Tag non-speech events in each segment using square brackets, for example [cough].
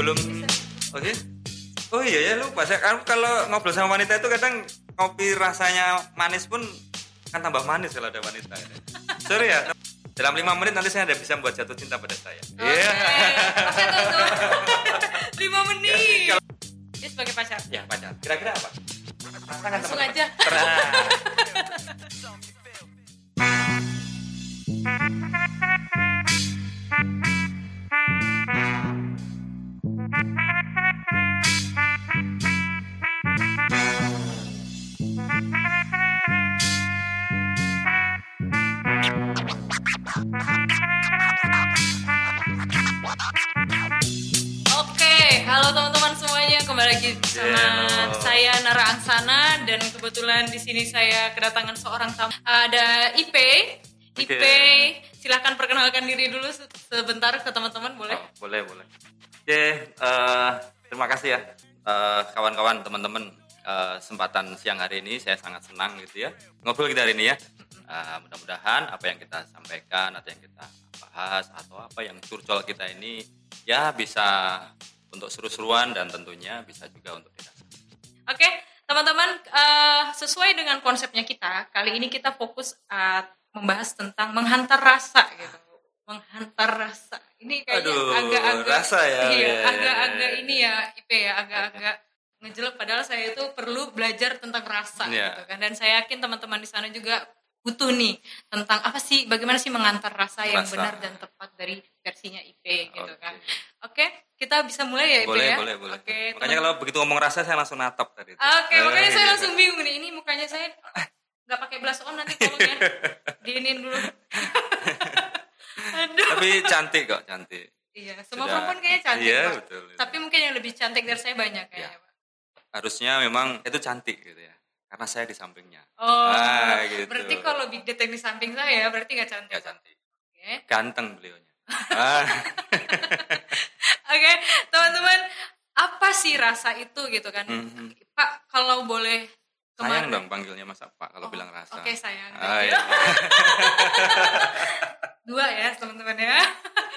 belum oke oh iya ya lupa saya kan kalau ngobrol sama wanita itu kadang kopi rasanya manis pun kan tambah manis kalau ada wanita sorry ya dalam lima menit nanti saya ada bisa membuat jatuh cinta pada saya Iya. tuh, tuh. Lima menit. Kalau- Dia sebagai pacar. ya pacar kira-kira apa Rasakan Langsung aja. Terang. [laughs] Oke, halo teman-teman semuanya kembali lagi sama Halo. saya Nara Angsana dan kebetulan di sini saya kedatangan seorang tamu. Ada Ipe. Ipe, Oke. silahkan perkenalkan diri dulu se- sebentar ke teman-teman boleh? Oh, boleh boleh oke eh, terima kasih ya. Eh, kawan-kawan teman-teman eh, kesempatan siang hari ini saya sangat senang gitu ya. Ngobrol kita hari ini ya. Eh, mudah-mudahan apa yang kita sampaikan atau yang kita bahas atau apa yang curcol kita ini ya bisa untuk seru-seruan dan tentunya bisa juga untuk dirasakan. Oke, teman-teman, eh, sesuai dengan konsepnya kita, kali ini kita fokus eh, membahas tentang menghantar rasa gitu. Menghantar rasa. Ini kayaknya agak-agak rasa ya, Iya, iya, iya, agak-agak iya. ini ya, IP ya, agak-agak ngejelek padahal saya itu perlu belajar tentang rasa Iya. gitu kan. Dan saya yakin teman-teman di sana juga butuh nih tentang apa sih bagaimana sih mengantar rasa yang Rasa. benar dan tepat dari versinya IP gitu Oke. kan. Oke, kita bisa mulai ya IP boleh ya. boleh boleh Oke, makanya kalau begitu ngomong rasa saya langsung natap tadi. Oke, makanya Eh, saya gitu. langsung bingung nih. Ini mukanya saya nggak pakai blush on nanti tolong ya. [laughs] Diinin dulu. [laughs] Aduh. tapi cantik kok cantik Iya, semua Sudah. perempuan kayaknya cantik, Iya, Pak. betul, betul. Tapi mungkin yang lebih cantik dari saya banyak kayaknya, Pak. harusnya memang itu cantik gitu ya karena saya di sampingnya Oh, Ah, gitu. berarti kalau Big Date yang di samping saya berarti nggak cantik. Nggak cantik Oke, ganteng beliaunya [laughs] ah, Oke, teman-teman, apa sih rasa itu gitu kan? Mhm. Pak, kalau boleh sayang kemarin. dong panggilnya mas apa kalau Oh, bilang rasa Oke, sayang. ah, iya. [laughs] Dua ya, teman-teman ya.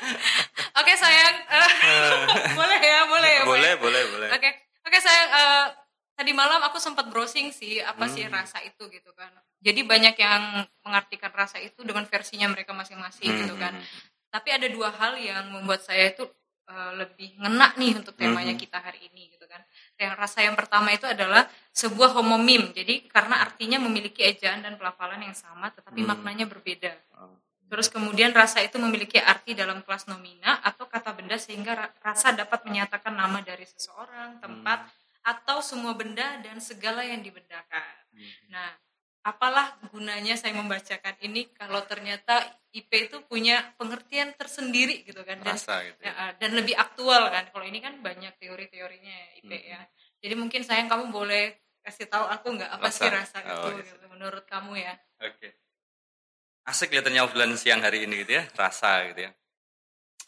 [laughs] Oke, sayang. Eh, [laughs] boleh ya, boleh ya. Pak? boleh boleh boleh Oke, oke sayang. eh, tadi malam aku sempat browsing sih apa sih Hmm. rasa itu gitu kan. Jadi banyak yang mengartikan rasa itu dengan versinya mereka masing-masing gitu kan. Mhm. Tapi ada dua hal yang membuat saya itu eh, lebih ngena nih untuk temanya Mhm. kita hari ini gitu kan. Yang rasa yang pertama itu adalah sebuah homomim. Jadi karena artinya memiliki ejaan dan pelafalan yang sama tetapi Hmm. maknanya berbeda. Oh. Terus kemudian rasa itu memiliki arti dalam kelas nomina atau kata benda sehingga ra- rasa dapat menyatakan nama dari seseorang, tempat, atau semua benda dan segala yang dibedakan. Mhm. Nah, apalah gunanya saya membacakan ini kalau ternyata IP itu punya pengertian tersendiri gitu kan dan rasa gitu ya, ya. ah, dan lebih aktual kan. Kalau ini kan banyak teori-teorinya ya, IP Mhm. ya. Jadi mungkin sayang kamu boleh kasih tahu aku nggak apa sih Rasa. rasa Oh, itu iya. gitu, menurut kamu ya. oke asik kelihatannya obrolan siang hari ini gitu ya rasa gitu ya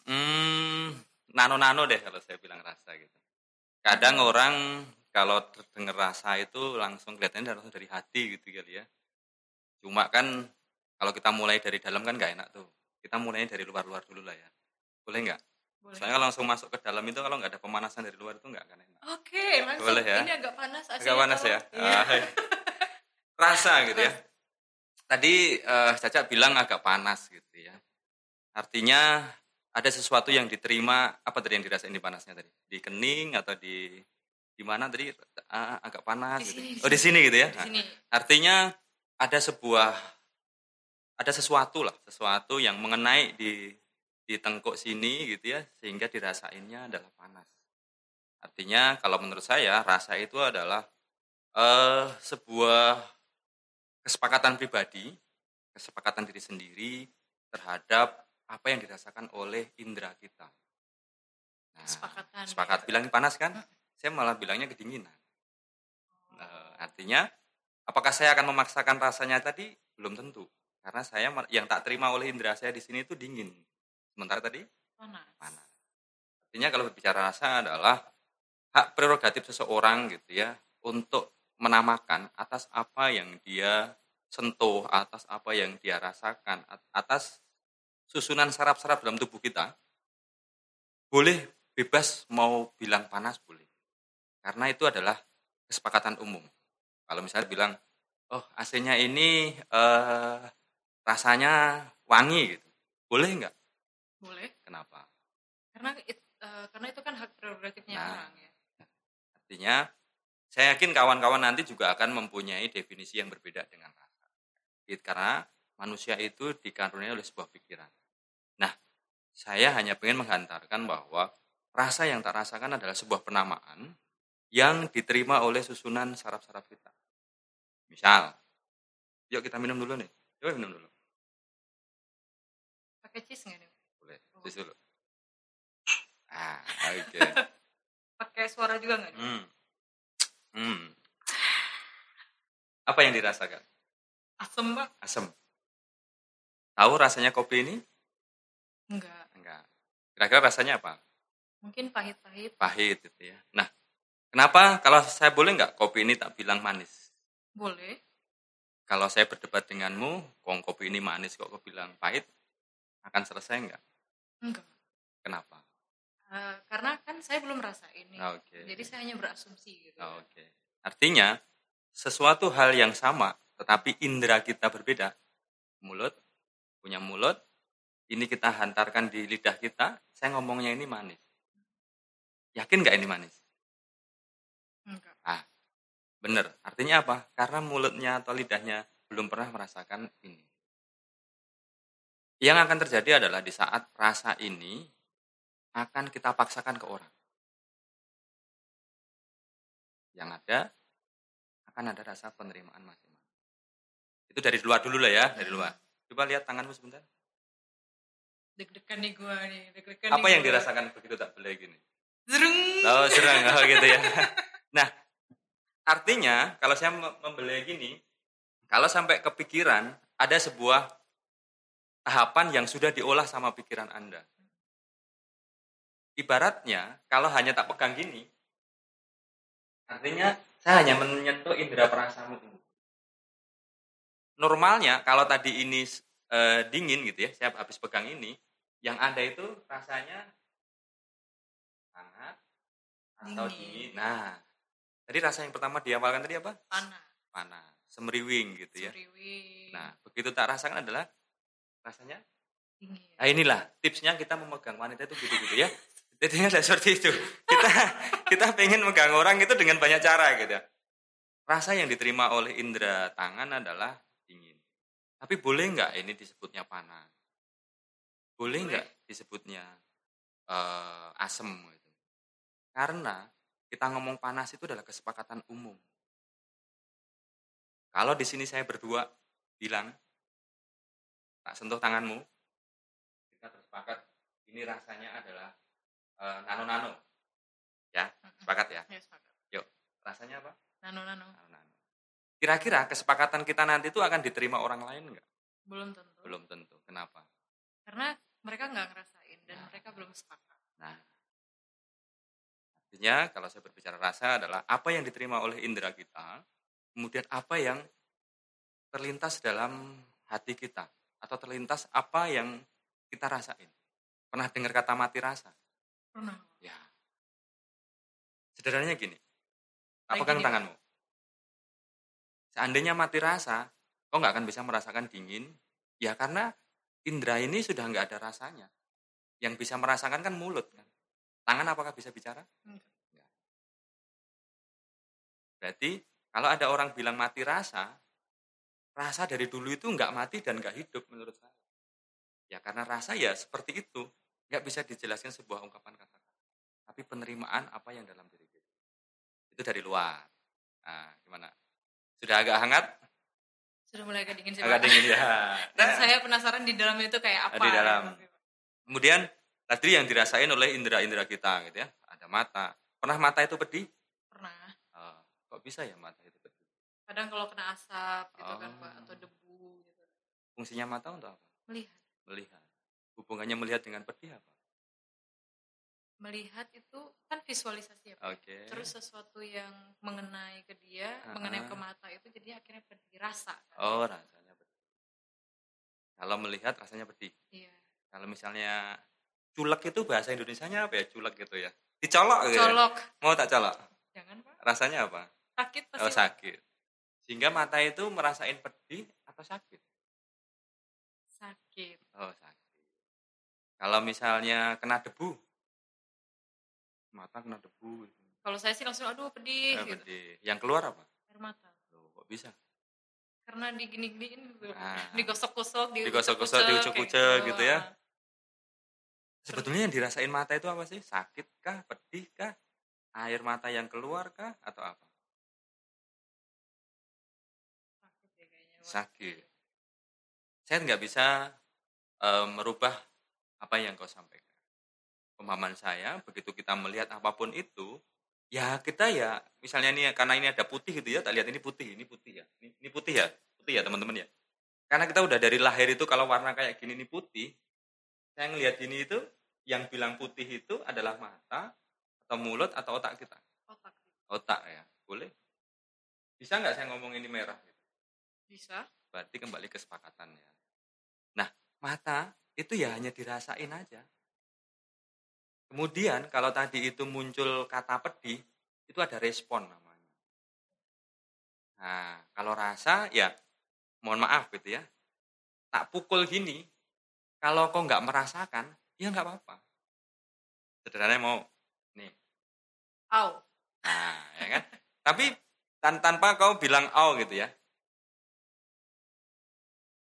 hmm nano-nano deh kalau saya bilang rasa gitu kadang orang kalau dengar rasa itu langsung kelihatannya langsung dari hati gitu kali ya. Cuma kan kalau kita mulai dari dalam kan nggak enak tuh. Kita mulainya dari luar-luar dulu lah ya. Boleh nggak? Boleh. soalnya kalau langsung masuk ke dalam itu kalau nggak ada pemanasan dari luar itu nggak akan enak. Oke, langsung Boleh ya? ini agak panas agak AC-nya panas ya. Iya. Ah, rasa gitu ya. tadi eh, Caca bilang agak panas gitu ya. Artinya ada sesuatu yang diterima apa tadi yang dirasain di panasnya tadi? Di kening atau di di mana tadi Ah, agak panas Di gitu. sini, di oh di sini gitu ya Di sini. artinya ada sebuah ada sesuatu lah sesuatu yang mengenai di di tengkuk sini gitu ya sehingga dirasainnya adalah panas artinya kalau menurut saya rasa itu adalah eh sebuah kesepakatan pribadi kesepakatan diri sendiri terhadap apa yang dirasakan oleh indera kita nah, Kesepakatan. sepakat ya. bilang panas kan saya malah bilangnya kedinginan. Eh, artinya apakah saya akan memaksakan rasanya tadi? Belum tentu. Karena saya yang tak terima oleh indera saya di sini itu dingin. Sementara tadi? Panas. panas. Artinya kalau berbicara rasa adalah hak prerogatif seseorang gitu ya untuk menamakan atas apa yang dia sentuh atas apa yang dia rasakan at- atas susunan saraf-saraf dalam tubuh kita boleh bebas mau bilang panas boleh. Karena itu adalah kesepakatan umum. Kalau misalnya bilang, oh AC-nya ini eh, rasanya wangi gitu, boleh nggak? Boleh. Kenapa? Karena it, eh, karena itu kan hak prerogatifnya Nah. orang ya. Artinya, saya yakin kawan-kawan nanti juga akan mempunyai definisi yang berbeda dengan rasa. It- Karena manusia itu dikaruniai oleh sebuah pikiran. Nah, saya hanya ingin menghantarkan bahwa rasa yang tak rasakan adalah sebuah penamaan yang diterima oleh susunan saraf-saraf kita. Misal, yuk kita minum dulu nih. Yuk minum dulu. Pakai cheese nggak nih? Boleh, tis dulu. Ah, oke. [laughs] Pakai suara juga nggak nih? Hmm. Hmm. Apa yang dirasakan? Asem mbak? Asam. Tahu rasanya kopi ini? Enggak. Enggak. Kira-kira rasanya apa? Mungkin pahit-pahit. Pahit gitu ya. Nah, kenapa kalau saya boleh nggak kopi ini tak bilang manis? Boleh. Kalau saya berdebat denganmu, kong kopi ini manis kok kau bilang pahit, akan selesai nggak? Enggak. Kenapa? Eh, karena kan saya belum rasain nih. Nah, Oke. Jadi saya hanya berasumsi gitu. Oke. Artinya, sesuatu hal yang sama, tetapi indera kita berbeda. Mulut, punya mulut, ini kita hantarkan di lidah kita, saya ngomongnya ini manis. Yakin nggak ini manis? Bener. Artinya apa? Karena mulutnya atau lidahnya belum pernah merasakan ini. Yang akan terjadi adalah di saat rasa ini akan kita paksakan ke orang. Yang ada akan ada rasa penerimaan masing-masing. Itu dari luar dulu lah ya, dari luar. Coba lihat tanganmu sebentar. Deg-degan nih gua nih. Deg-degan Apa nih yang gua. dirasakan begitu tak boleh gini? Zrung. Oh, serang, oh gitu ya. [laughs] Nah, artinya kalau saya mem- membelai gini, kalau sampai kepikiran, ada sebuah tahapan yang sudah diolah sama pikiran Anda. Ibaratnya, kalau hanya tak pegang gini, artinya saya hanya menyentuh indera perasamu ini. Normalnya, kalau tadi ini eh, dingin gitu ya, saya habis pegang ini, yang ada itu rasanya hangat atau Dingin. dingin. Nah, tadi rasa yang pertama diawalkan tadi apa? Panas. Panas, semeriwing gitu ya. Suriwi. Nah, begitu tak rasakan adalah rasanya. Dingin. Nah, inilah tipsnya kita memegang wanita itu gitu-gitu ya. Jadi ada seperti itu. Kita [laughs] kita pengen megang orang itu dengan banyak cara gitu. Rasa yang diterima oleh indera tangan adalah dingin. Tapi boleh nggak ini disebutnya panas? Boleh nggak disebutnya eh, asem gitu? Karena kita ngomong panas itu adalah kesepakatan umum. Kalau di sini saya berdua bilang, tak sentuh tanganmu, kita bersepakat ini rasanya adalah eh, nano-nano. Ya, Mm-mm. sepakat ya. Ya, sepakat. Rasanya apa? Nano-nano. Nano-nano. Kira-kira kesepakatan kita nanti itu akan diterima orang lain nggak? Belum tentu. Belum tentu. Kenapa? Karena mereka nggak ngerasain dan Nah. mereka belum sepakat. Nah, artinya kalau saya berbicara rasa adalah apa yang diterima oleh indera kita, kemudian apa yang terlintas dalam hati kita, atau terlintas apa yang kita rasain. Pernah dengar kata mati rasa? Pernah. Ya. Sederhananya gini, gini, Pak. tanganmu. Seandainya mati rasa, kau nggak akan bisa merasakan dingin, ya karena indera ini sudah nggak ada rasanya. Yang bisa merasakan kan mulut kan. Tangan apakah bisa bicara? Enggak. Berarti kalau ada orang bilang mati rasa, rasa dari dulu itu nggak mati dan nggak hidup menurut saya. Ya karena rasa ya seperti itu, nggak bisa dijelaskan sebuah ungkapan kata-kata. Tapi penerimaan apa yang dalam diri kita. Itu dari luar. Nah, gimana? Sudah agak hangat? Sudah mulai agak dingin sih, Agak dingin ya. [laughs] Dan Nah, saya penasaran di dalamnya itu kayak apa. Di dalam. gitu. Kemudian tadi yang dirasain oleh indera-indera kita gitu ya. Ada mata. Pernah mata itu pedih? Pernah. Eh, kok bisa ya mata itu pedih? Kadang kalau kena asap gitu kan, Oh. Pak, atau debu gitu. Fungsinya mata untuk apa? Melihat. Melihat. Hubungannya melihat dengan pedih apa? Melihat itu kan visualisasi ya, Pak. Oke. Terus sesuatu yang mengenai ke dia, Ah, mengenai ah. ke mata itu jadi akhirnya pedih rasa. kan. Oh, rasanya pedih. Kalau melihat rasanya pedih. Iya. Kalau misalnya culek itu bahasa Indonesianya apa ya? Culek gitu ya. Dicolok gitu. ya? colok Mau tak colok? jangan pak Rasanya apa? sakit pasti Oh, sakit. Sehingga mata itu merasain pedih atau sakit? sakit Oh, sakit. Kalau misalnya kena debu, mata kena debu. gitu. kalau saya sih langsung aduh pedih Eh, gitu. pedih. Yang keluar apa? air mata Loh, kok bisa? karena digini-giniin gitu Ah. [laughs] digosok-gosok Digosok-gosok, diucek-ucek gitu ya. Sebetulnya yang dirasain mata itu apa sih? Sakit kah? Pedih kah? Air mata yang keluar kah? Atau apa? sakit ya kayaknya Pak. Sakit. Saya nggak bisa eh, merubah apa yang kau sampaikan. Pemahaman saya, begitu kita melihat apa pun itu, ya kita ya, misalnya ini karena ini ada putih gitu ya, tak lihat ini putih, ini putih ya, ini, ini putih ya, putih ya teman-teman ya. Karena kita udah dari lahir itu kalau warna kayak gini ini putih, saya ngelihat ini itu, yang bilang putih itu adalah mata, atau mulut, atau otak kita. otak Otak ya, boleh. Bisa nggak saya ngomong ini merah? bisa berarti kembali kesepakatannya. Nah, mata itu ya hanya dirasain aja. Kemudian kalau tadi itu muncul kata pedih, itu ada respon namanya. Nah, kalau rasa ya mohon maaf gitu ya. Tak pukul gini, kalau kau nggak merasakan, ya nggak apa-apa. Sederhananya mau, nih, au Nah, ya kan? Tapi tan- tanpa kau bilang oh gitu ya.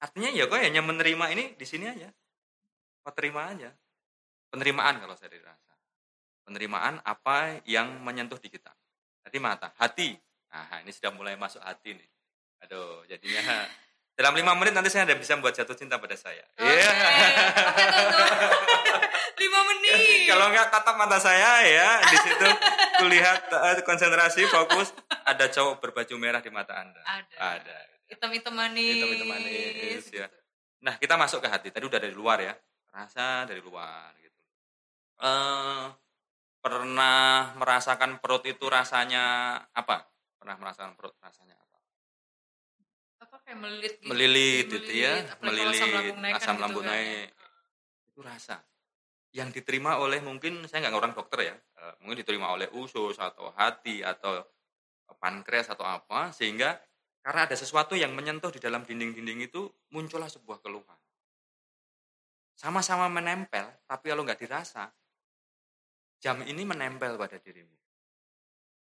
Artinya ya kau hanya menerima ini di sini aja. Kau terima aja. Penerimaan kalau saya dirasa. Penerimaan apa yang menyentuh di kita. Tadi mata, hati. Nah, ini sudah mulai masuk hati nih. Aduh, jadinya dalam lima menit nanti saya ada bisa membuat jatuh cinta pada saya. Iya. oke tuh lima menit. [laughs] Kalau nggak tatap mata saya ya, di situ kulihat eh, konsentrasi fokus ada cowok berbaju merah di mata Anda. Ada. Ada. hitam-hitam manis. Hitam-hitam manis, ya. gitu. Nah, kita masuk ke hati. Tadi udah dari luar ya. Rasa dari luar gitu. Eh pernah merasakan perut itu rasanya apa? Pernah merasakan perut rasanya apa? Kayak melilit gitu. Melilit gitu ya, apalagi kalau melilit, asam lambung naik kan asam gitu lambung kan. naik. Itu rasa. Yang diterima oleh mungkin saya nggak orang dokter ya, eh, mungkin diterima oleh usus atau hati atau pankreas atau apa sehingga karena ada sesuatu yang menyentuh di dalam dinding-dinding itu muncullah sebuah keluhan. Sama-sama menempel, tapi kalau nggak dirasa, jam ini menempel pada dirimu.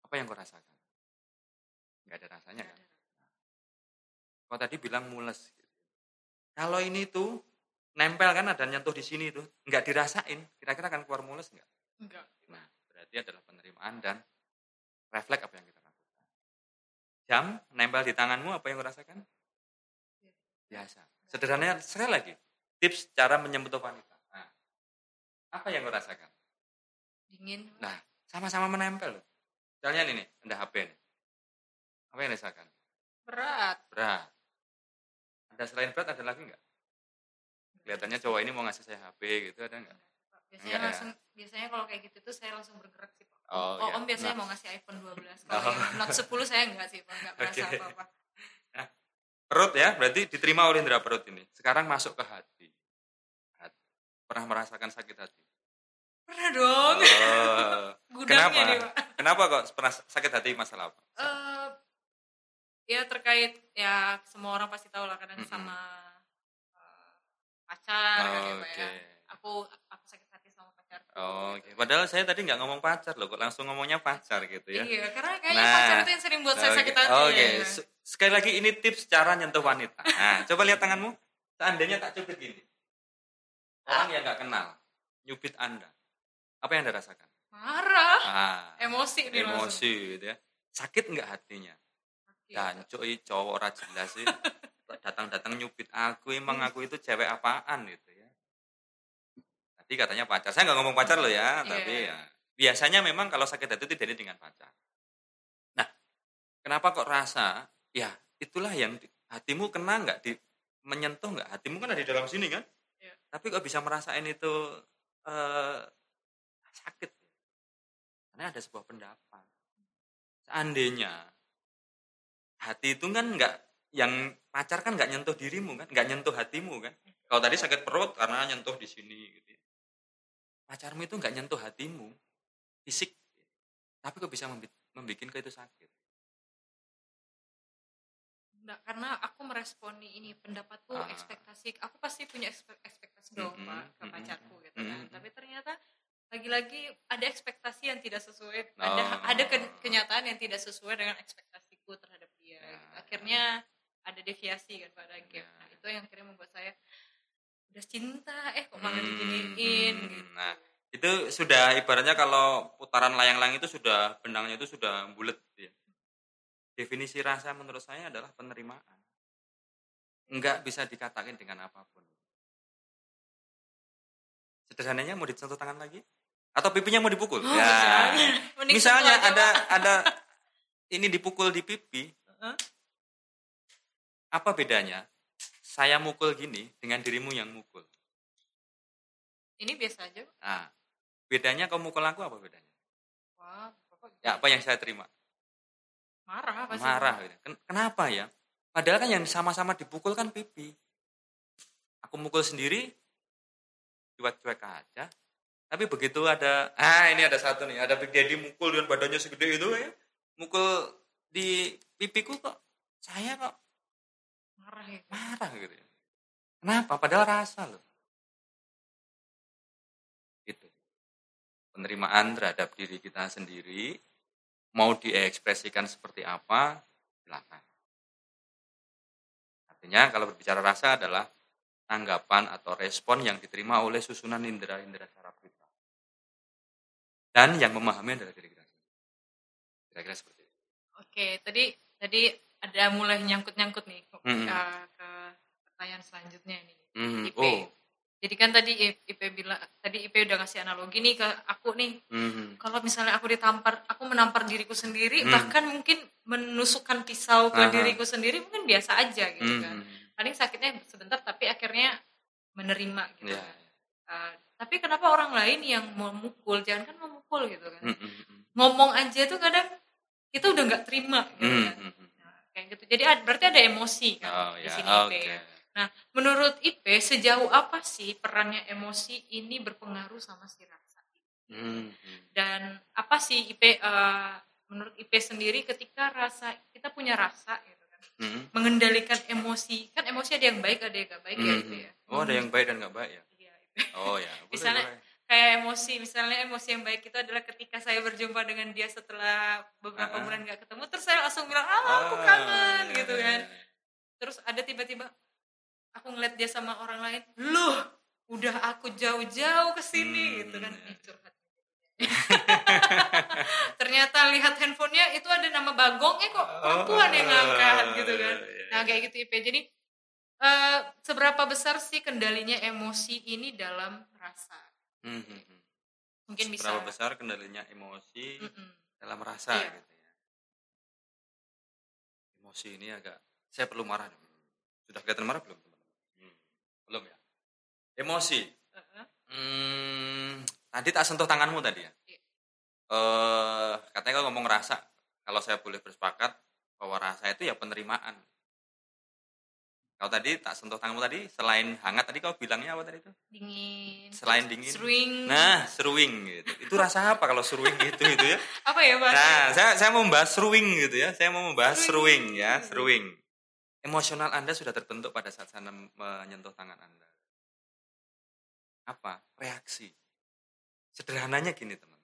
Apa yang kau rasakan? Nggak ada rasanya kan? Kau tadi bilang mules. Kalau ini tuh nempel kan ada nyentuh di sini tuh, nggak dirasain, kira-kira akan keluar mules nggak? Enggak. Nah, berarti adalah penerimaan dan refleks apa yang kita lakukan. Jam nempel di tanganmu apa yang rasakan? Biasa. Sederhananya sekali lagi, tips cara menyentuh wanita. Nah, apa yang rasakan? Dingin. Nah, sama-sama menempel. loh. Misalnya ini nih, ada HP nih. Apa yang dirasakan? Berat. Berat. Ada selain berat ada lagi nggak? Kelihatannya cowok ini mau ngasih saya HP gitu, ada nggak? Biasanya Enggak ya? langsung biasanya kalau kayak gitu tuh saya langsung bergerak sih, Pak. Oh, Oh, iya. Om biasanya Nah. mau ngasih iPhone 12. [laughs] Kalau Oh. Note 10 saya enggak sih, Pak. Enggak merasa [laughs] apa-apa. Perut ya, berarti diterima oleh indera perut ini. Sekarang masuk ke hati. Hati. Pernah merasakan sakit hati? Pernah dong. Oh, [laughs] Gudangnya kenapa? nih, Pak. kenapa kok pernah sakit hati masalah apa? Ya terkait ya semua orang pasti tahu lah kadang Mm-mm. sama eh, pacar kan ya, Pak Oke. ya. Aku aku sakit hati sama pacar. Oh, Oke. Padahal saya tadi nggak ngomong pacar loh, kok langsung ngomongnya pacar gitu ya. Iya, karena kayaknya Nah, pacar itu yang sering buat saya Oke, sakit hati. Oke, ya. Se- sekali lagi ini tips cara nyentuh wanita. Nah, coba lihat tanganmu. Seandainya tak cubit gini. Orang yang nggak kenal, nyubit Anda. Apa yang Anda rasakan? Marah, Ah, emosi emosi gitu ya. Sakit nggak hatinya? Sakit. Dan cuy, cowok ora jelas sih. Datang-datang nyubit aku, emang aku itu cewek apaan gitu ya. Tadi katanya pacar. Saya nggak ngomong pacar loh ya, Iya. tapi ya. Biasanya memang kalau sakit hati itu identik dengan pacar. Nah, kenapa kok rasa? Ya, itulah yang di- hatimu kena nggak di menyentuh nggak? Hatimu kan ada di dalam sini kan? Iya. Tapi kok bisa merasain itu eh, sakit? Karena ada sebuah pendapat. Seandainya hati itu kan nggak yang pacar kan nggak nyentuh dirimu kan, nggak nyentuh hatimu kan. Kalau tadi sakit perut karena nyentuh di sini gitu. ya. pacarmu itu nggak nyentuh hatimu fisik tapi kok bisa membuat kau itu sakit Nggak, karena aku meresponi ini pendapatku Ah. ekspektasi aku pasti punya ekspek- ekspektasi dong Mm-mm, pak ke pacarku gitu kan mm-mm. tapi ternyata lagi-lagi ada ekspektasi yang tidak sesuai ada Oh. ada ke- kenyataan yang tidak sesuai dengan ekspektasiku terhadap Ya. gitu. akhirnya ada deviasi kan pada game Ya. nah, itu yang akhirnya membuat saya udah cinta eh kok malah Hmm, diginiin hmm, gitu nah itu sudah ibaratnya kalau putaran layang-layang itu sudah benangnya itu sudah bulat gitu ya. Definisi rasa menurut saya adalah penerimaan. Enggak bisa dikatakan dengan apa pun. Sederhananya mau dicontoh tangan lagi? Atau pipinya mau dipukul? Oh, ya. misalnya. [laughs] Misalnya ada ada ini dipukul di pipi. Apa bedanya? Saya mukul gini dengan dirimu yang mukul. ini biasa aja Nah, bedanya kau mukul aku apa bedanya? wah bapak Ya apa yang saya terima? marah pasti Marah. gitu. Ken- Kenapa ya? Padahal kan yang sama-sama dipukul kan pipi. Aku mukul sendiri, cuek-cuek aja. Tapi begitu ada, ah ini ada satu nih, ada Big Daddy mukul dengan badannya segede itu ya. Mukul di pipiku kok, saya kok marah ya marah gitu ya. Kenapa? Padahal rasa loh. Itu. Penerimaan terhadap diri kita sendiri, mau diekspresikan seperti apa, silakan. Artinya kalau berbicara rasa adalah tanggapan atau respon yang diterima oleh susunan indera-indera saraf kita. Dan yang memahami adalah diri kita sendiri. Kira-kira seperti. Oke, tadi tadi ada mulai nyangkut-nyangkut nih ke, Mm-mm. ke- ke pertanyaan selanjutnya nih. Mhm. IP. Oh. Jadi kan tadi IP bilang tadi IP udah ngasih analogi nih ke aku nih. Mhm. Kalau misalnya aku ditampar, aku menampar diriku sendiri, Hmm. bahkan mungkin menusukkan pisau ke Aha. diriku sendiri mungkin biasa aja gitu kan. Mhm. Paling sakitnya sebentar tapi akhirnya menerima gitu. Ya. kan. Uh, tapi kenapa orang lain yang mau mukul, jangan kan memukul gitu kan. Mhm. Mhm. Ngomong aja tuh kadang kita udah nggak terima gitu kan. Mhm. Nah, kayak gitu. Jadi ad- berarti ada emosi kan Oh di ya, sini oke. IP. Menurut IP sejauh apa sih perannya emosi ini berpengaruh sama si rasa? Mhm. Dan apa sih IP eh, menurut IP sendiri ketika rasa kita punya rasa gitu kan, Mhm. mengendalikan emosi kan emosi ada yang baik ada yang nggak baik ya IP ya. Oh, ada yang baik dan nggak baik ya? Iya. Oh ya. boleh, Misalnya- boleh. Kayak emosi misalnya emosi yang baik itu adalah ketika saya berjumpa dengan dia setelah beberapa Ah. bulan nggak ketemu terus saya langsung bilang ah aku Ah, kangen iya, gitu iya, kan iya. terus ada tiba-tiba aku ngeliat dia sama orang lain loh udah aku jauh-jauh ke sini Hmm, gitu kan. Ih, curhat. [laughs] ternyata lihat handphonenya itu ada nama Bagong eh kok perempuan yang ngangkat gitu kan Oh, nah kayak gitu IP jadi eh, seberapa besar sih kendalinya emosi ini dalam rasa Mhm. mungkin bisa besar kendalinya emosi Mm-mm. dalam rasa Iya. gitu ya. Emosi ini agak saya perlu marah. Sudah kelihatan marah belum, teman-teman? Hmm, Belum ya. Emosi. Heeh. Hmm, tadi tak sentuh tanganmu tadi ya. Iya. Eh, katanya kalau ngomong rasa, kalau saya boleh bersepakat bahwa rasa itu ya penerimaan. Kalau tadi tak sentuh tanganmu tadi, selain hangat tadi kau bilangnya apa tadi itu? dingin Selain dingin. swing Nah, seruing gitu. Itu rasa apa kalau seruing gitu gitu ya? [laughs] apa ya bahasa Nah, saya saya mau membahas seruing gitu ya. Saya mau membahas Seruing. seruing ya, seruing. Emosional Anda sudah terbentuk pada saat Anda menyentuh tangan Anda. Apa? Reaksi. Sederhananya gini, teman.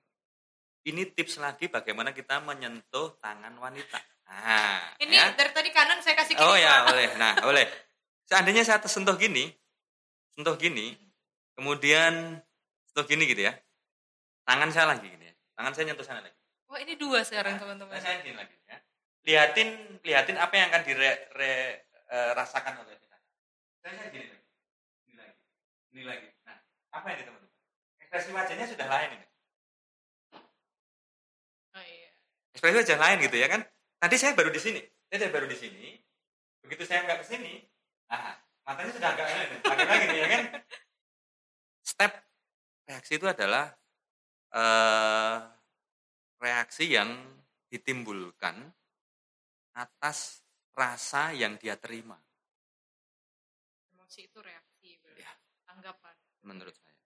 Ini tips lagi bagaimana kita menyentuh tangan wanita. Nah, ini ya. dari tadi kanan saya kasih kiri Oh ya, boleh. Nah, boleh. Seandainya saya tersentuh gini, sentuh gini, kemudian sentuh gini gitu ya. Tangan saya lagi gini ya. Tangan saya nyentuh sana lagi. wah ini dua sekarang teman-teman Nah, saya gini lagi ya. Lihatin lihatin apa yang akan dirasakan oleh kita. Saya saya gini lagi. Ini lagi. Ini lagi. Nah, apa ini teman-teman? Ekspresi wajahnya sudah lain ini. oh iya Ekspresi wajah lain gitu ya kan. Tadi saya baru di sini. Saya baru di sini. Begitu saya nggak ke sini, ah, matanya sudah agak agak lagi nih ya kan. Step reaksi itu adalah eh, reaksi yang ditimbulkan atas rasa yang dia terima emosi itu reaksi. Ya. tanggapan menurut saya.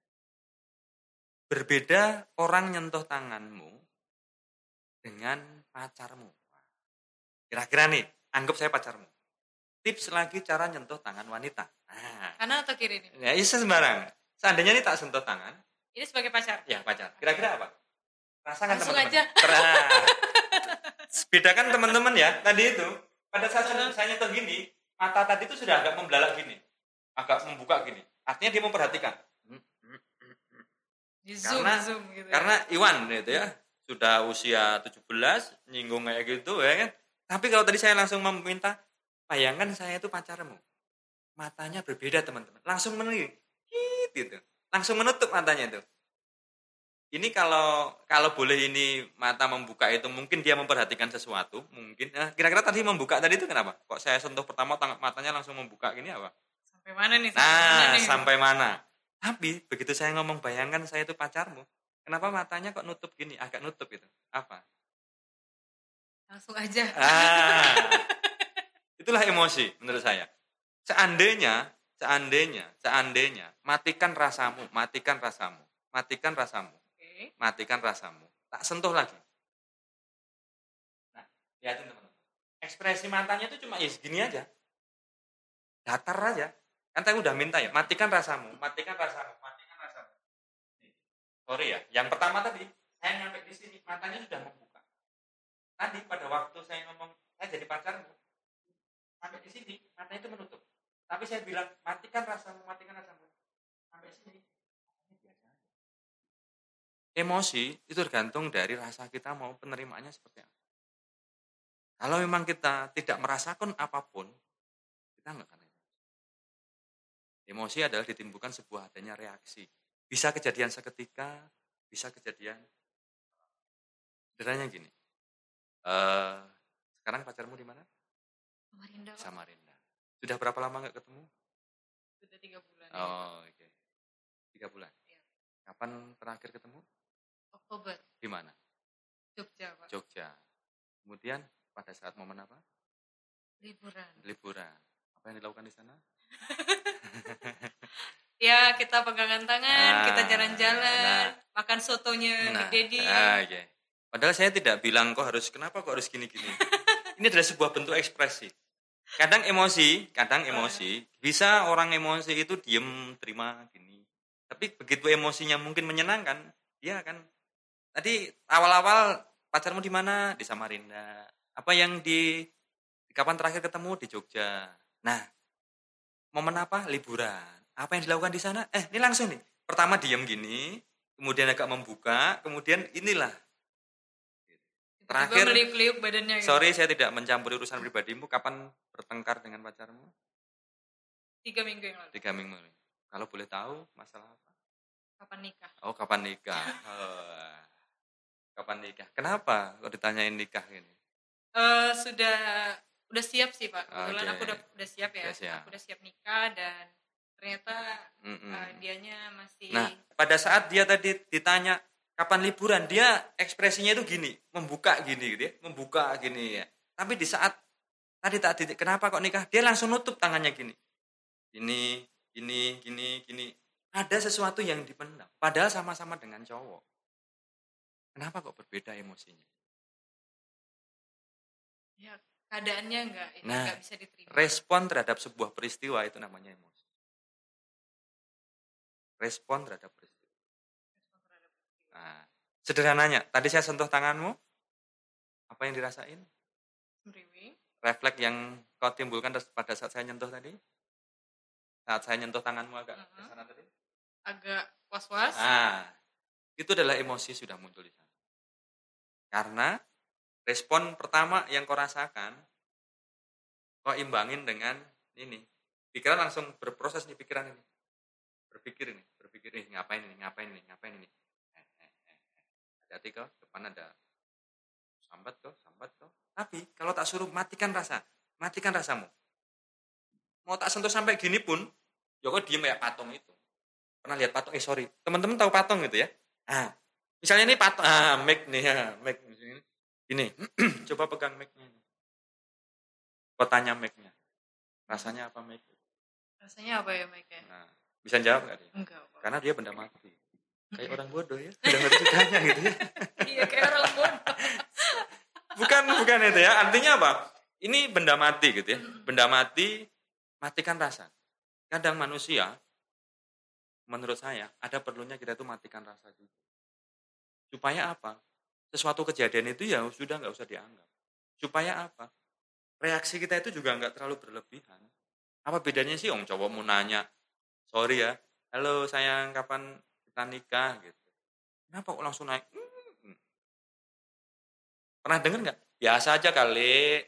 berbeda orang nyentuh tanganmu dengan pacarmu. Kira-kira nih, anggap saya pacarmu. Tips lagi cara nyentuh tangan wanita. Nah, Kanan atau kiri nih? ya bisa sembarang. Seandainya ini tak sentuh tangan, Ini sebagai pacar. ya pacar. Kira-kira apa? Rasakan Langsung teman-teman. aja. Terah. Bedakan teman-teman ya, tadi itu. Pada saat saya saya nyentuh gini, mata tadi itu sudah agak membelalak gini. Agak membuka gini. Artinya dia memperhatikan. Di zoom, Karena- zoom gitu. ya. Karena Iwan itu ya, sudah usia 17, nyinggung kayak gitu ya kan. Tapi kalau tadi saya langsung meminta, bayangkan saya itu pacarmu. Matanya berbeda teman-teman. Langsung. Hit, gitu. Langsung menutup matanya itu. Ini kalau kalau boleh ini mata membuka itu mungkin dia memperhatikan sesuatu, mungkin. Nah, kira-kira tadi membuka tadi itu kenapa? Kok saya sentuh pertama matanya langsung membuka gini apa? sampai mana nih? Sampai mana Nah, nih? sampai mana? Tapi begitu saya ngomong bayangkan saya itu pacarmu, kenapa matanya kok nutup gini, agak nutup gitu? Apa? Langsung aja. Ah, itulah emosi menurut saya. Seandainya, seandainya, seandainya, matikan rasamu, matikan rasamu, matikan rasamu, matikan rasamu, tak sentuh lagi. Nah, lihatin teman-teman. Ekspresi matanya itu cuma ya segini aja. Datar aja. Kan saya udah minta ya, matikan rasamu, matikan rasamu, matikan rasamu. Sorry ya, yang pertama tadi, saya nyampe di sini, matanya sudah membuka. Tadi pada waktu saya ngomong, saya jadi pacarmu, sampai di sini, matanya itu menutup. Tapi saya bilang, matikan rasamu, matikan rasamu. Sampai sini. Emosi itu tergantung dari rasa kita mau penerimaannya seperti apa. Kalau memang kita tidak merasakan apa pun, kita nggak akan emosi. Emosi adalah ditimbulkan sebuah adanya reaksi. Bisa kejadian seketika, bisa kejadian sederhananya gini. Eh sekarang pacarmu di mana? Samarinda. Samarinda. Sudah berapa lama nggak ketemu? sudah tiga bulan. ya. Oh, oke. Tiga bulan. Iya. Kapan terakhir ketemu? Oktober, Di mana? Jogja Pak. Jogja. Kemudian pada saat momen apa? Liburan. Liburan. Apa yang dilakukan di sana? [laughs] Ya kita pegangan tangan, Ah, kita jalan-jalan, nah. makan sotonya Nah, Dedi. ah, oke. Padahal saya tidak bilang kok harus kenapa kok harus gini-gini. Ini adalah sebuah bentuk ekspresi. Kadang emosi, kadang emosi. Bisa orang emosi itu diem, terima, gini. Tapi begitu emosinya mungkin menyenangkan, dia akan tadi awal-awal pacarmu di mana? Di Samarinda. Apa yang di kapan terakhir ketemu di Jogja. Nah, momen apa? Liburan. Apa yang dilakukan di sana? Eh, ini langsung nih. Pertama diem gini, kemudian agak membuka, kemudian inilah. Terakhir- badannya gitu. Sorry, saya tidak mencampuri urusan pribadimu. Kapan bertengkar dengan pacarmu? Tiga minggu yang lalu. Tiga minggu. Kalau boleh tahu, masalah apa? Kapan nikah? Oh, kapan nikah? [laughs] Oh, kapan nikah? Kenapa kok ditanyain nikah ini? Eh sudah udah siap sih Pak. Kebetulan Oke. aku udah udah siap ya. Udah siap. Aku udah siap nikah dan ternyata Mm-mm. eh, dianya masih Nah, pada saat dia tadi ditanya kapan liburan, dia ekspresinya itu gini, membuka gini gitu ya, membuka gini ya. Tapi di saat tadi tak titik, kenapa kok nikah? Dia langsung nutup tangannya gini. Gini, gini, gini, gini. Ada sesuatu yang dipendam. Padahal sama-sama dengan cowok. Kenapa kok berbeda emosinya? ya, keadaannya enggak ini Nah, enggak bisa diterima. Respon terhadap sebuah peristiwa itu namanya emosi. Respon terhadap peristiwa. Nah, sederhananya, tadi saya sentuh tanganmu, apa yang dirasain? Semriwing. Refleks yang kau timbulkan pada saat saya nyentuh tadi? Saat saya nyentuh tanganmu agak ke Mhm. sana tadi? agak was-was. Nah, itu adalah emosi sudah muncul di sana. Karena respon pertama yang kau rasakan, kau imbangin dengan ini. Pikiran langsung berproses nih pikiran ini. Berpikir ini, berpikir ini, ngapain ini, ngapain ini, ngapain ini. Hati-hati kau, depan ada sambat kau, sambat kau. Tapi kalau tak suruh matikan rasa, matikan rasamu. Mau tak sentuh sampai gini pun, ya kau diem kayak patung itu. Pernah lihat patung? Eh sorry. Teman-teman tahu patung gitu ya? Ah. Misalnya ini patung ah mic nih ya mic ini ini. [clears throat] Coba pegang mic-nya kotanya mic-nya rasanya apa mic? Rasanya apa ya Mike? ya? nah bisa jawab nggak dia? Enggak karena dia benda mati kayak orang bodoh ya udah ngerti ceritanya gitu ya. [laughs] Iya kayak orang bodoh. Bukan bukan itu ya. Artinya apa? Ini benda mati gitu ya. Benda mati matikan rasa. Kadang manusia menurut saya ada perlunya kita tuh matikan rasa juga supaya apa? Sesuatu kejadian itu ya sudah nggak usah dianggap. Supaya apa? Reaksi kita itu juga nggak terlalu berlebihan. Apa bedanya sih? Om cowok mau nanya sorry ya halo sayang kapan kita nikah gitu kenapa kok langsung naik "Hmm." pernah denger nggak biasa aja kali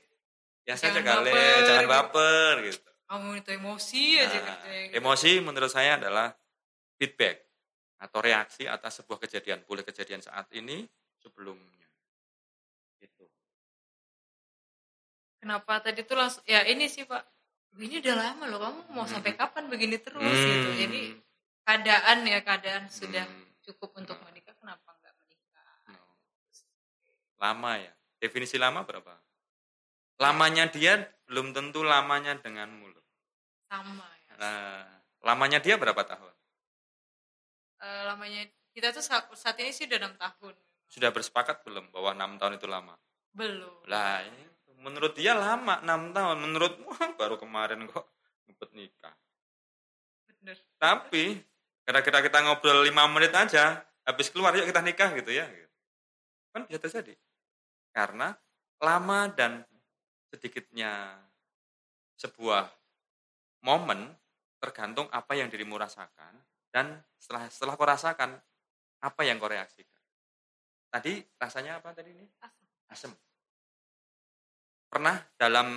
biasa aja Jangan kali baper, jangan gitu. baper gitu kamu itu emosi aja Nah, katanya gitu. emosi menurut saya adalah feedback atau reaksi atas sebuah kejadian boleh kejadian saat ini sebelumnya gitu kenapa tadi tuh langsung ya ini sih pak ini udah lama loh kamu mau Hmm. sampai kapan begini terus Hmm. gitu jadi keadaan ya keadaan sudah Hmm. cukup untuk Hmm. menikah kenapa nggak menikah? No. lama ya? Definisi lama berapa? Lamanya dia belum tentu lamanya denganmu loh. Sama ya. Nah, lamanya dia berapa tahun? Eh, lamanya kita tuh saat, saat ini sih udah enam tahun. Sudah bersepakat belum bahwa enam tahun itu lama? Belum. Lah ini menurut dia lama enam tahun. Menurut wah [laughs] baru kemarin kok ngebet nikah. Bener. Tapi kira-kira kita ngobrol lima menit aja, habis keluar yuk kita nikah gitu ya. Kan bisa terjadi. Karena lama dan sedikitnya sebuah momen tergantung apa yang dirimu rasakan dan setelah setelah kau rasakan apa yang kau reaksikan. Tadi rasanya apa tadi ini? Asam. Asem. Pernah dalam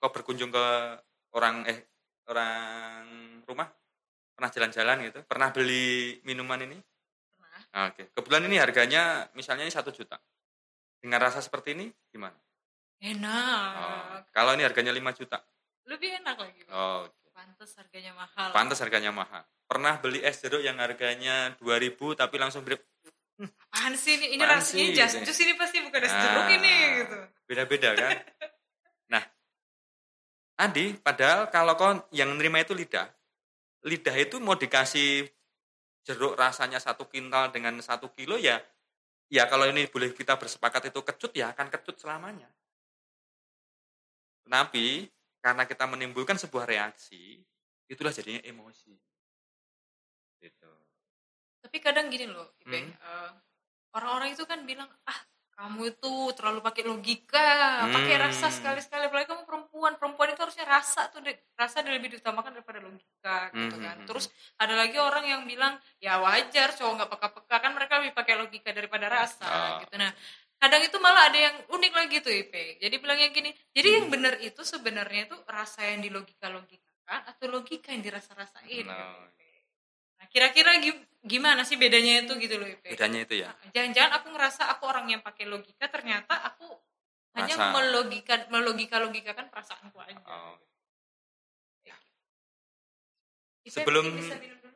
kau berkunjung ke orang eh orang rumah pernah jalan-jalan gitu? Pernah beli minuman ini? Pernah. Ah, oke. Kebetulan ini harganya misalnya ini satu juta. Dengan rasa seperti ini gimana? Enak. Oh, kalau ini harganya 5 juta. Lebih enak lagi oh, oke. Pantas harganya mahal. Pantas harganya mahal. Pernah beli es jeruk yang harganya 2000 tapi langsung beli apaan sih ini? Ini Apaan ras sih, ini jas gitu ya? jus ini pasti bukan es Ah. jeruk ini gitu. beda-beda kan? [laughs] Nah Adi padahal kalau kau yang nerima itu lidah lidah itu mau dikasih jeruk rasanya satu kintal dengan satu kilo ya ya kalau ini boleh kita bersepakat itu kecut ya akan kecut selamanya tapi karena kita menimbulkan sebuah reaksi itulah jadinya emosi gitu tapi kadang gini loh Hmm. eh, orang-orang itu kan bilang ah kamu itu terlalu pakai logika pakai Hmm. rasa sekali-sekali apalagi kamu perempuan perempuan itu harusnya rasa tuh rasa lebih diutamakan daripada logika gitu Hmm, kan hmm, terus ada lagi orang yang bilang ya wajar cowok nggak peka-peka kan mereka lebih pakai logika daripada rasa Ah. gitu nah kadang itu malah ada yang unik lagi tuh Ipe jadi bilangnya gini jadi yang Hmm. benar itu sebenarnya itu rasa yang di logika logikakan atau logika yang dirasa-rasain gitu, Ipe. Nah, kira-kira gi- gimana sih bedanya itu gitu loh, Ipe? bedanya itu ya Nah, Jangan-jangan aku ngerasa aku orang yang pakai logika, ternyata aku hanya Rasa. melogika melogika-logikakan perasaanku aja. Oh. Sebelum-?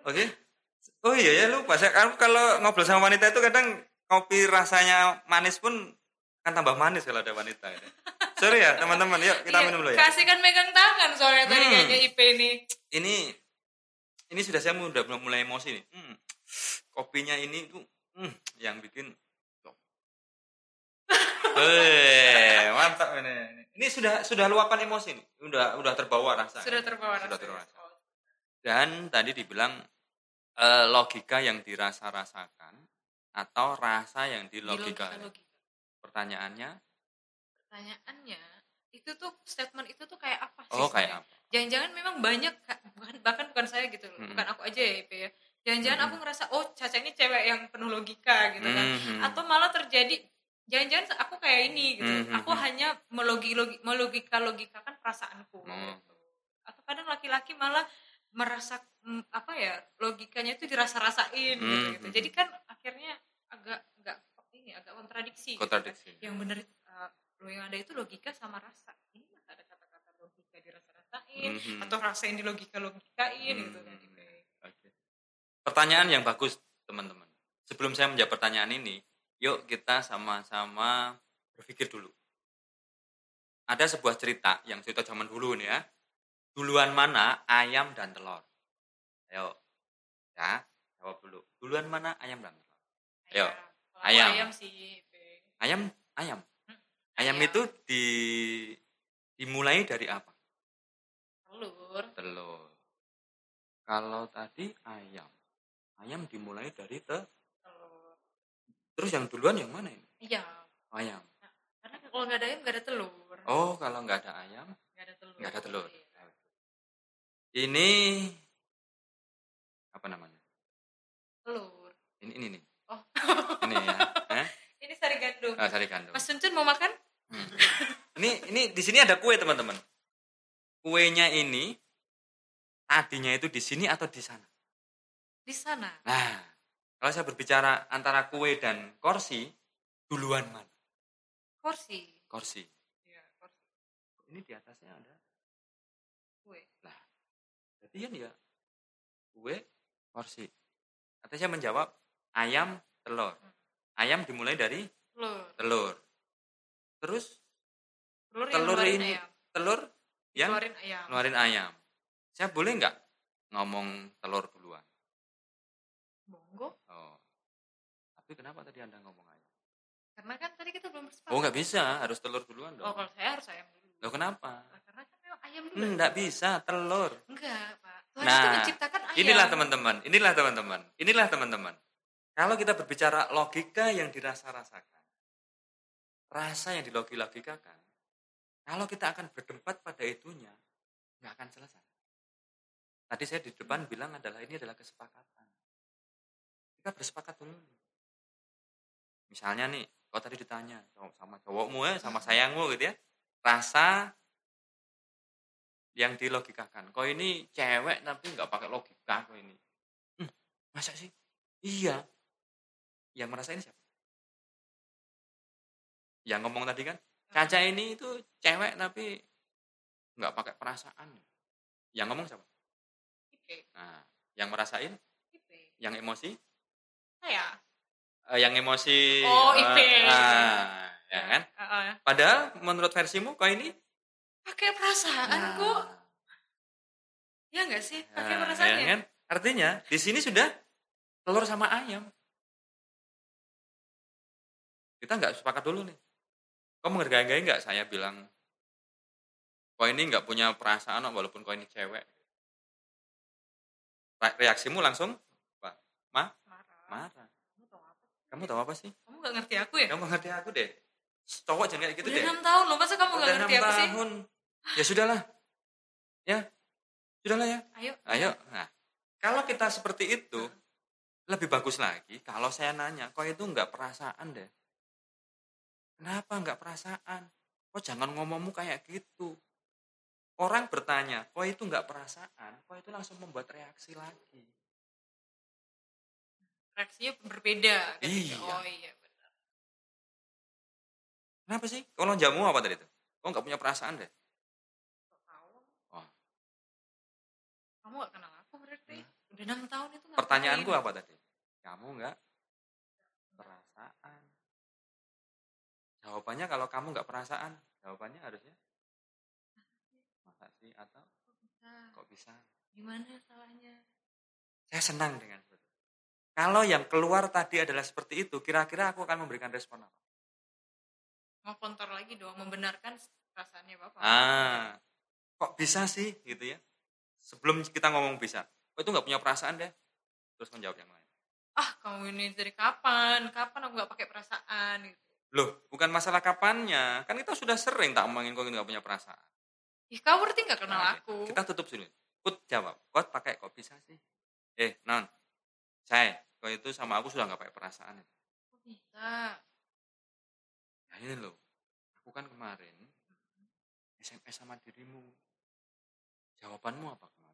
Oke. Oh iya ya lupa. Saya kan kalau ngobrol sama wanita itu kadang kopi rasanya manis pun kan tambah manis kalau ada wanita. Ya. Sorry ya teman-teman, yuk kita Iya, minum dulu ya. Kasihkan megang tangan soalnya tadi Hmm. kayaknya Ipe ini. Ini ini sudah saya udah mulai emosi nih. Hmm, kopinya ini tuh hmm, yang bikin Eh, mantap ini. Ini sudah sudah luapan emosi nih. Udah udah terbawa rasa. Sudah terbawa Sudah rasa. terbawa rasa. Dan tadi dibilang eh, logika yang dirasa-rasakan atau rasa yang di dilogika. logika-logika. Pertanyaannya, Pertanyaannya, itu tuh statement itu tuh kayak apa sih? oh kayak apa? jangan-jangan memang banyak Kak, bukan bahkan bukan saya gitu loh Mm-mm. bukan aku aja ya Ipe ya jangan-jangan Mm-mm. aku ngerasa oh Caca ini cewek yang penuh logika gitu kan Mhm. atau malah terjadi jangan-jangan aku kayak ini gitu Mhm. aku hanya melogi logi, melogika logikakan perasaanku Hmm. gitu. atau kadang laki-laki malah merasa mm, apa ya logikanya itu dirasa-rasain gitu, Mhm. gitu jadi kan akhirnya agak agak ini agak kontradiksi gitu kan. kontradiksi. yang benar uh, lo yang ada itu logika sama rasa ini masa ada kata-kata logika dirasa-rasain Mhm. atau rasa yang di logika-logikain gitu kan Hmm. Oke. Pertanyaan yang bagus, teman-teman. Sebelum saya menjawab pertanyaan ini, yuk kita sama-sama berpikir dulu. Ada sebuah cerita yang cerita zaman dulu nih ya. Duluan mana ayam dan telur? Ayo. Ya, jawab dulu. Duluan mana ayam dan telur? Ayo, ayam. ayam sih. Ayam, ayam. Ayam ayam. itu di dimulai dari apa? telur Telur. Kalau tadi ayam, ayam dimulai dari te. telur Terus yang duluan yang mana ini? iya Ayam. karena kalau nggak ada ayam nggak ada telur Oh, kalau nggak ada ayam, nggak ada telur nggak ada telur. Iya. Ini apa namanya? telur Ini ini nih. oh Ini ya. Eh? ini sari gandum Ah, sari gandum. Mas Cuncun mau makan Hmm. Ini ini di sini ada kue teman-teman. Kuenya ini tadinya itu di sini atau di sana? di sana Nah, kalau saya berbicara antara kue dan kursi, duluan mana? kursi Kursi. iya kursi Ini di atasnya ada. Kan ya kue, kursi. Atau saya menjawab ayam, telur. Ayam dimulai dari telur telur. Terus telur yang Telur ngeluarin ini- ayam telur yang keluarin ayam ngeluarin ayam. Saya boleh nggak ngomong telur duluan? bonggo Oh. Tapi kenapa tadi Anda ngomong ayam? karena kan tadi kita belum bersepakat Oh, nggak bisa, harus telur duluan oh dong. kalau saya harus ayam dulu Loh, kenapa? Nah, karena kan memang ayam dulu nggak bisa, telur. enggak Tuhan Nah, itu menciptakan ayam Inilah teman-teman, inilah teman-teman, inilah teman-teman. Kalau kita berbicara logika yang dirasa-rasakan, rasa yang dilogi-logikakan, kalau kita akan berdebat pada itunya, nggak akan selesai. Tadi saya di depan bilang adalah ini adalah kesepakatan. Kita bersepakat dulu. Misalnya nih, kau tadi ditanya cowok- sama cowokmu ya, sama sayangmu gitu ya, rasa yang dilogikakan. Kau ini cewek tapi nggak pakai logika kau ini. Hmm, masa sih? Iya. Yang merasain siapa? Yang ngomong tadi kan, Caca ini itu cewek tapi nggak pakai perasaan. Yang ngomong siapa? Nah, yang merasain, yang emosi, saya eh, yang emosi. Oh, Ipe. ah, ya kan? Ah, ah. Padahal menurut versimu kau ini pakai perasaan nah, kok ya nggak sih pakai nah, perasaannya ya kan? Artinya di sini sudah telur sama ayam. Kita nggak sepakat dulu nih. Kau menghargai nggak saya bilang kau ini nggak punya perasaan walaupun kau ini cewek. Re- Reaksimu langsung marah marah. kamu tahu apa Kamu tahu apa sih? kamu nggak ngerti aku ya Kamu ngerti aku deh. Cowok jangan kayak gitu udah deh. enam tahun loh masa kamu nggak ngerti aku sih tahun. Ya sudahlah. Ya. Sudahlah ya. ayo Ayo. Nah, kalau kita seperti itu, lebih bagus lagi kalau saya nanya, kok itu nggak perasaan deh. Kenapa nggak perasaan? Kok jangan ngomongmu kayak gitu. Orang bertanya, kok itu nggak perasaan? Kok itu langsung membuat reaksi lagi. reaksinya berbeda Iya. oh iya benar Kenapa sih? Kalau jamu apa tadi itu? Kok nggak punya perasaan deh? Kok tahu Oh. Kamu nggak kenal aku berarti udah enam tahun itu ngapain? Pertanyaanku apa tadi? Kamu nggak perasaan. Jawabannya kalau kamu nggak perasaan, jawabannya harusnya masa sih atau Kok bisa? kok bisa? gimana salahnya Saya senang dengan itu. Kalau yang keluar tadi adalah seperti itu, kira-kira aku akan memberikan respon apa? mau kontor lagi dong membenarkan perasaannya bapak Ah, kok bisa sih gitu ya? Sebelum kita ngomong bisa, kok itu nggak punya perasaan deh? Terus menjawab yang lain. ah kamu ini dari kapan kapan aku nggak pakai perasaan gitu Loh, bukan masalah kapannya. Kan kita sudah sering tak omongin kok nggak punya perasaan. Ih, kamu berarti nggak kenal Nah, aku Kita tutup sini. Kut jawab. Kok pakai kok bisa sih? Eh, non. Saya, kok itu sama aku sudah nggak pakai perasaan. Kok bisa Nah ini loh. Aku kan kemarin SMS sama dirimu. Jawabanmu apa kemarin?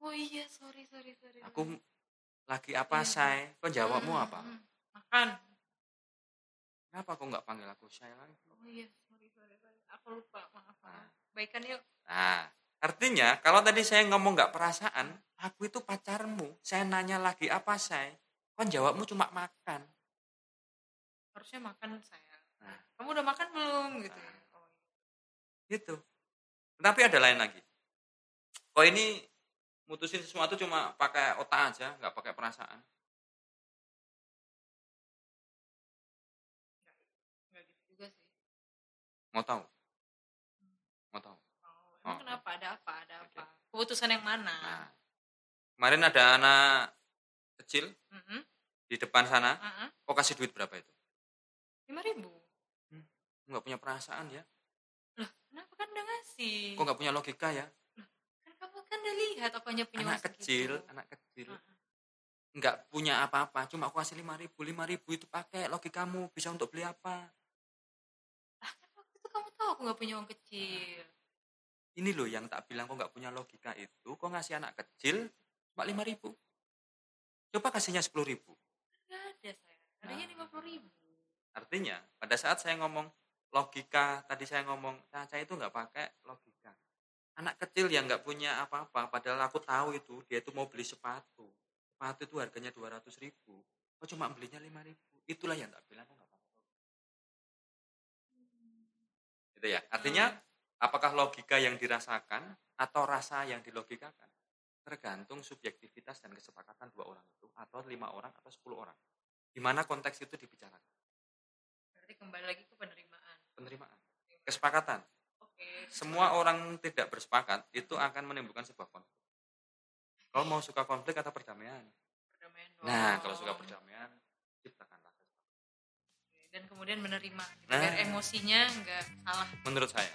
Oh iya sorry sorry sorry Aku lagi apa, Iya. say? Kok jawabmu Hmm, apa? makan Kenapa aku nggak panggil aku say lagi? oh iya sorry sorry sorry aku lupa maaf Nah. baikan yuk Nah, artinya kalau tadi saya ngomong nggak perasaan, aku itu pacarmu. Saya nanya lagi apa, say? Kan jawabmu cuma makan. harusnya makan saya Nah. kamu udah makan belum gitu ya oh, iya. Gitu. Tapi ada lain lagi. Kok ini mutusin sesuatu cuma pakai otak aja nggak pakai perasaan Nggak gitu juga sih. mau tahu mau tahu Oh, Oh. kenapa? Ada apa? Ada apa? Keputusan yang mana? nah kemarin ada anak kecil Mm-mm. di depan sana Ah, ah. kok kasih duit berapa itu Lima ribu. nggak punya perasaan ya Loh, kenapa kan udah ngasih? kok nggak punya logika ya Kan kamu udah lihat apanya punya anak uang kecil segitu. anak kecil ah. nggak punya apa-apa cuma aku kasih lima ribu lima ribu itu pakai logikamu bisa untuk beli apa Ah, kan waktu itu kamu tahu aku nggak punya uang kecil. ini loh yang tak bilang kok nggak punya logika itu kok ngasih anak kecil cuma lima ribu coba kasihnya sepuluh ribu Nggak ada saya. Adanya Nah. lima puluh ribu. artinya pada saat saya ngomong logika tadi saya ngomong Caca itu nggak pakai logika anak kecil yang nggak punya apa-apa padahal aku tahu itu dia itu mau beli sepatu. Sepatu itu harganya dua ratus ribu. Kok cuma belinya lima ribu. Itulah yang tak bilang kok nggak logika gitu ya. Artinya apakah logika yang dirasakan atau rasa yang dilogikakan? Tergantung subjektivitas dan kesepakatan dua orang itu atau lima orang atau sepuluh orang. Di mana konteks itu dibicarakan? Berarti kembali lagi ke penerimaan. penerimaan. Kesepakatan. Semua orang tidak bersepakat itu akan menimbulkan sebuah konflik kalau mau suka konflik atau perdamaian Perdamaian nah kalau suka perdamaian ciptakanlah Dan kemudian menerima. Gitu. Nah. Biar emosinya nggak salah. menurut saya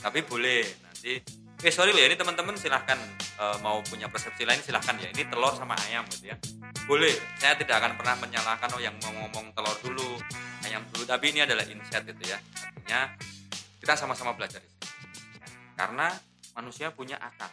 tapi boleh nanti eh sorry loh ya ini teman-teman silahkan eh, mau punya persepsi lain silahkan ya ini telur sama ayam gitu ya boleh saya tidak akan pernah menyalahkan oh yang mau ngomong telur dulu ayam dulu tapi ini adalah insight gitu ya artinya kita sama-sama belajar. Karena manusia punya akal